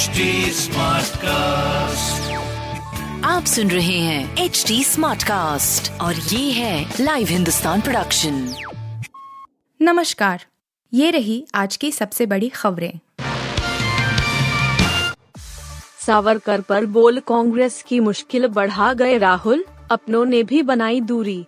HD cast आप सुन रहे हैं एच डी स्मार्ट कास्ट और ये है लाइव हिंदुस्तान प्रोडक्शन नमस्कार ये रही आज की सबसे बड़ी खबरें। सावरकर पर बोल कांग्रेस की मुश्किल बढ़ा गए राहुल अपनों ने भी बनाई दूरी।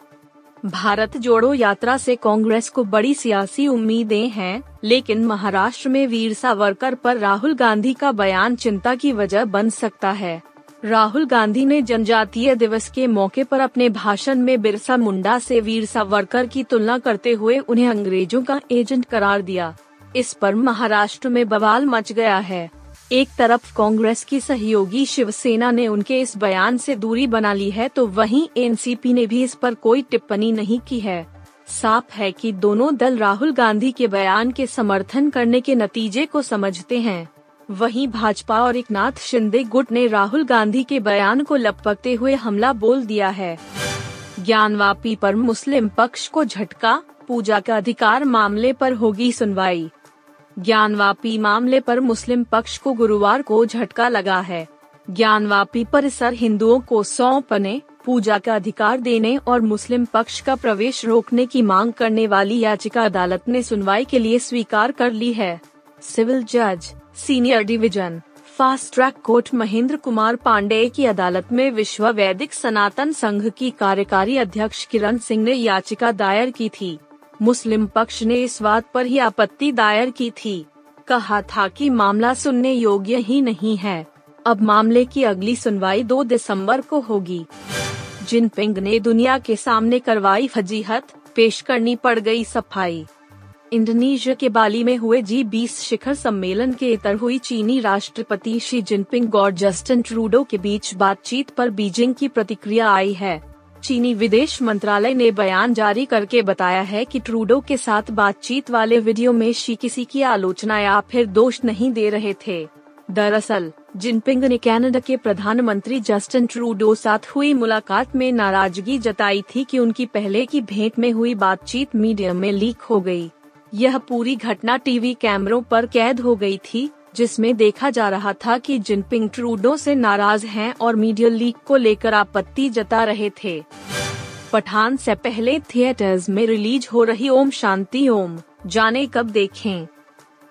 भारत जोड़ो यात्रा से कांग्रेस को बड़ी सियासी उम्मीदें हैं, लेकिन महाराष्ट्र में वीर सावरकर पर राहुल गांधी का बयान चिंता की वजह बन सकता है। राहुल गांधी ने जनजातीय दिवस के मौके पर अपने भाषण में बिरसा मुंडा से वीर सावरकर की तुलना करते हुए उन्हें अंग्रेज़ों का एजेंट करार दिया। इस पर महाराष्ट्र में बवाल मच गया है। एक तरफ़ कांग्रेस की सहयोगी शिवसेना ने उनके इस बयान से दूरी बना ली है तो वहीं एनसीपी ने भी इस पर कोई टिप्पणी नहीं की है। साफ़ है कि दोनों दल राहुल गांधी के बयान के समर्थन करने के नतीजे को समझते हैं। वहीं भाजपा और एक नाथ शिंदे गुट ने राहुल गांधी के बयान को लपकते हुए हमला बोल दिया है। ज्ञानवापी पर मुस्लिम पक्ष को झटका, पूजा का अधिकार मामले पर होगी सुनवाई। ज्ञानवापी मामले पर मुस्लिम पक्ष को गुरुवार को झटका लगा है। ज्ञानवापी परिसर हिंदुओं को सौंपने, पूजा का अधिकार देने और मुस्लिम पक्ष का प्रवेश रोकने की मांग करने वाली याचिका अदालत ने सुनवाई के लिए स्वीकार कर ली है। सिविल जज, senior division, fast track court Mahendra Kumar Pandey की अदालत में विश्व वैदिक सनातन संघ की कार्यकारी अध्यक्ष किरण सिंह ने याचिका दायर की थी। मुस्लिम पक्ष ने इस बात पर ही आपत्ति दायर की थी। कहा था कि मामला सुनने योग्य ही नहीं है। अब मामले की अगली सुनवाई 2 दिसंबर को होगी। जिनपिंग ने दुनिया के सामने करवाई फजीहत, पेश करनी पड़ गई सफ़ाई। इंडोनेशिया के बाली में हुए जी बीस शिखर सम्मेलन के इतर हुई चीनी राष्ट्रपति शी जिनपिंग और जस्टिन ट्रूडो के बीच बातचीत पर बीजिंग की प्रतिक्रिया आई है। चीनी विदेश मंत्रालय ने बयान जारी करके बताया है कि ट्रूडो के साथ बातचीत वाले वीडियो में शी किसी की आलोचना या फिर दोष नहीं दे रहे थे दरअसल, जिनपिंग ने कनाडा के प्रधानमंत्री जस्टिन ट्रूडो साथ हुई मुलाकात में नाराज़गी जताई थी कि उनकी पहले की भेंट में हुई बातचीत मीडिया में लीक हो गई। यह पूरी घटना टीवी कैमरों पर कैद हो गई थी जिसमें देखा जा रहा था कि जिनपिंग ट्रूडो से नाराज़ हैं और मीडिया लीक को लेकर आपत्ति जता रहे थे। पठान से पहले थिएटर्स में रिलीज़ हो रही ओम शांति ओम, जाने कब देखें।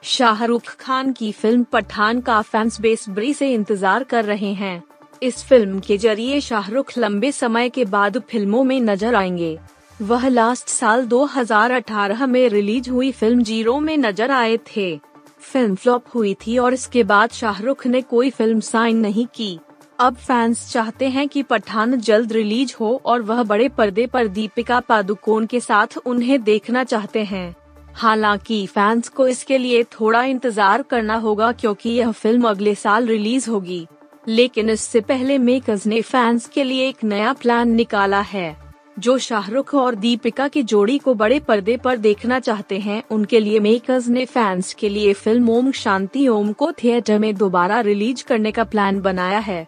शाहरुख खान की फ़िल्म पठान का फैंस बेस बरी से इंतज़ार कर रहे हैं। इस फ़िल्म के ज़रिए शाहरुख लंबे समय के बाद फ़िल्मों में नज़र आएँगे। वह लास्ट साल 2018 में रिलीज़ हुई फ़िल्म ज़ीरो में नज़र आए थे। फ़िल्म फ्लॉप हुई थी और इसके बाद शाहरुख ने कोई फ़िल्म साइन नहीं की। अब फैंस चाहते हैं कि पठान जल्द रिलीज़ हो और वह बड़े पर्दे पर दीपिका पादुकोण के साथ उन्हें देखना चाहते हैं। हालाँकि फैंस को इसके लिए थोड़ा इंतज़ार करना होगा क्योंकि यह फ़िल्म अगले साल रिलीज़ होगी। लेकिन इससे पहले मेकर्स ने फैंस के लिए एक नया प्लान निकाला है। जो शाहरुख और दीपिका की जोड़ी को बड़े पर्दे पर देखना चाहते हैं, उनके लिए मेकर्स ने फैंस के लिए फ़िल्म ओम शांति ओम को थिएटर में दोबारा रिलीज़ करने का प्लान बनाया है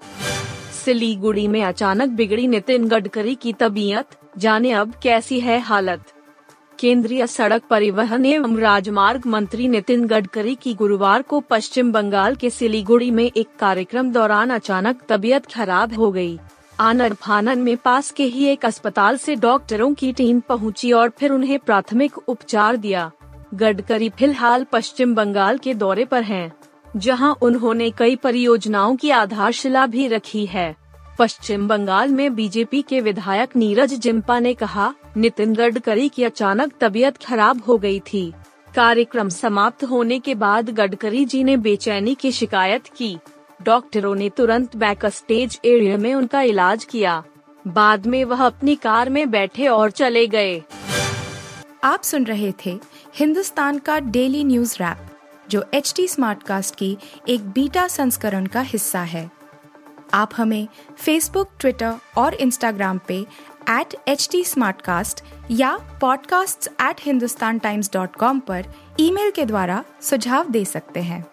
सिलीगुड़ी में अचानक बिगड़ी नितिन गडकरी की तबीयत, जाने अब कैसी है हालत केंद्रीय सड़क परिवहन एवं राजमार्ग मंत्री नितिन गडकरी की गुरुवार को पश्चिम बंगाल के सिलीगुड़ी में एक कार्यक्रम दौरान अचानक तबीयत खराब हो गई। आनर फानन में पास के ही एक अस्पताल से डॉक्टरों की टीम पहुँची और फिर उन्हें प्राथमिक उपचार दिया। गडकरी फ़िलहाल पश्चिम बंगाल के दौरे पर हैं, जहाँ उन्होंने कई परियोजनाओं की आधारशिला भी रखी है। पश्चिम बंगाल में बीजेपी के विधायक नीरज जिम्पा ने कहा नितिन गडकरी की अचानक तबीयत खराब हो गई थी। कार्यक्रम समाप्त होने के बाद गडकरी जी ने बेचैनी की शिकायत की। डॉक्टरों ने तुरंत बैक स्टेज एरिया में उनका इलाज किया। बाद में वह अपनी कार में बैठे और चले गए। आप सुन रहे थे हिंदुस्तान का डेली न्यूज़ रैप, जो एच टी स्मार्ट कास्ट की एक बीटा संस्करण का हिस्सा है। आप हमें फेसबुक ट्विटर और इंस्टाग्राम पे एट एच टी या podcasts@hindustantimes.com पर ईमेल के द्वारा सुझाव दे सकते हैं।